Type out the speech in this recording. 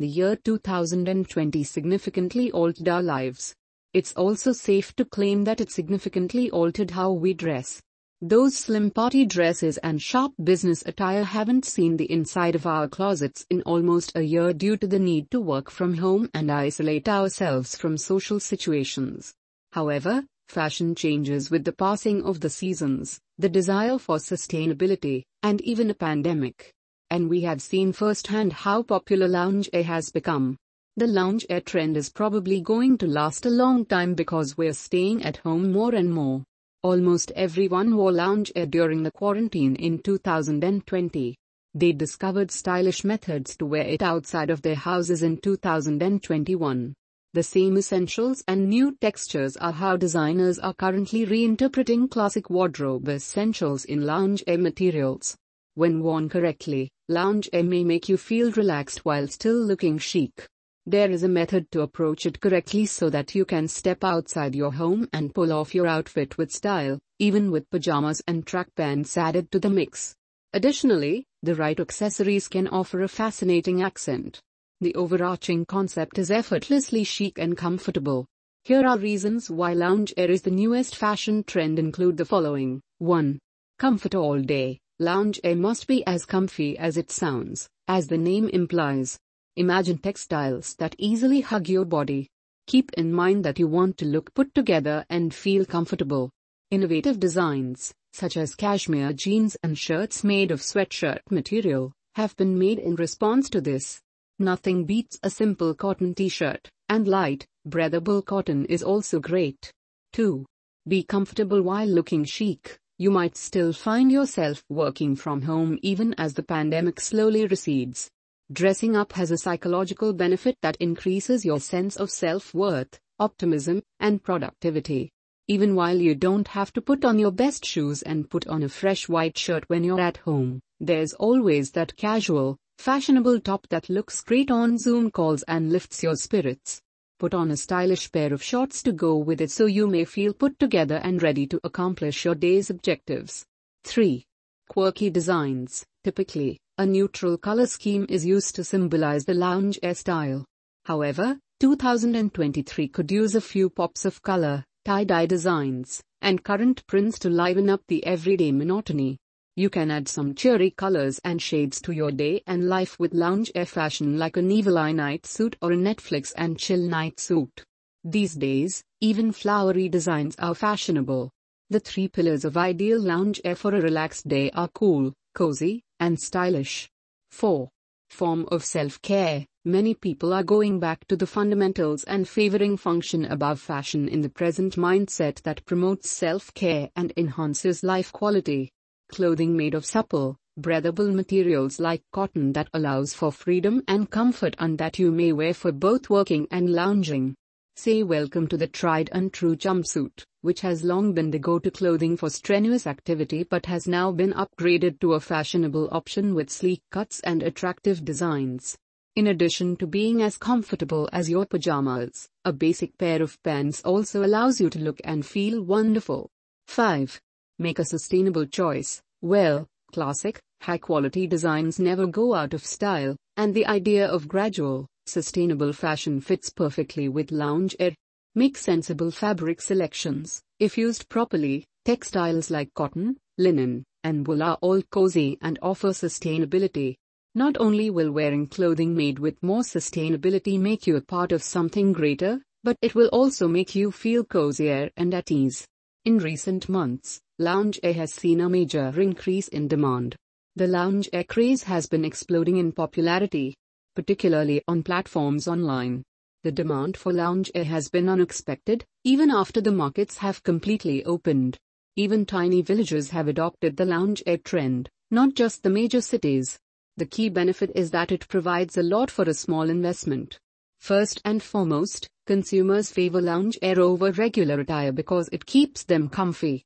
The year 2020 significantly altered our lives. It's also safe to claim that it significantly altered how we dress. Those slim party dresses and sharp business attire haven't seen the inside of our closets in almost a year due to the need to work from home and isolate ourselves from social situations. However, fashion changes with the passing of the seasons, the desire for sustainability, and even a pandemic. And we have seen firsthand how popular loungewear has become. The loungewear trend is probably going to last a long time because we're staying at home more and more. Almost everyone wore loungewear during the quarantine in 2020. They discovered stylish methods to wear it outside of their houses in 2021. The same essentials and new textures are how designers are currently reinterpreting classic wardrobe essentials in loungewear materials. When worn correctly, loungewear may make you feel relaxed while still looking chic. There is a method to approach it correctly so that you can step outside your home and pull off your outfit with style, even with pajamas and track pants added to the mix. Additionally, the right accessories can offer a fascinating accent. The overarching concept is effortlessly chic and comfortable. Here are reasons why loungewear is the newest fashion trend include the following. 1. Comfort all day. Loungewear must be as comfy as it sounds, as the name implies. Imagine textiles that easily hug your body. Keep in mind that you want to look put together and feel comfortable. Innovative designs, such as cashmere jeans and shirts made of sweatshirt material, have been made in response to this. Nothing beats a simple cotton t-shirt, and light, breathable cotton is also great. 2. Be comfortable while looking chic. You might still find yourself working from home even as the pandemic slowly recedes. Dressing up has a psychological benefit that increases your sense of self-worth, optimism, and productivity. Even while you don't have to put on your best shoes and put on a fresh white shirt when you're at home, there's always that casual, fashionable top that looks great on Zoom calls and lifts your spirits. Put on a stylish pair of shorts to go with it so you may feel put together and ready to accomplish your day's objectives. 3. Quirky designs. Typically, a neutral color scheme is used to symbolize the loungewear style. However, 2023 could use a few pops of color, tie-dye designs, and current prints to liven up the everyday monotony. You can add some cheery colors and shades to your day and life with loungewear fashion like a Nivea night suit or a Netflix and chill night suit. These days, even flowery designs are fashionable. The three pillars of ideal loungewear for a relaxed day are cool, cozy, and stylish. 4. Form of self-care. Many people are going back to the fundamentals and favoring function above fashion in the present mindset that promotes self-care and enhances life quality. Clothing made of supple, breathable materials like cotton that allows for freedom and comfort and that you may wear for both working and lounging. Say welcome to the tried and true jumpsuit, which has long been the go-to clothing for strenuous activity but has now been upgraded to a fashionable option with sleek cuts and attractive designs. In addition to being as comfortable as your pajamas, a basic pair of pants also allows you to look and feel wonderful. 5. Make a sustainable choice. Well, classic, high quality designs never go out of style, and the idea of gradual, Sustainable fashion fits perfectly with loungewear. Make sensible fabric selections. If used properly, textiles like cotton, linen, and wool are all cozy and offer sustainability. Not only will wearing clothing made with more sustainability make you a part of something greater, but it will also make you feel cozier and at ease. In recent months, loungewear has seen a major increase in demand. The loungewear craze has been exploding in popularity, particularly on platforms online. The demand for loungewear has been unexpected, even after the markets have completely opened. Even tiny villages have adopted the loungewear trend, not just the major cities. The key benefit is that it provides a lot for a small investment. First and foremost, consumers favor loungewear over regular attire because it keeps them comfy.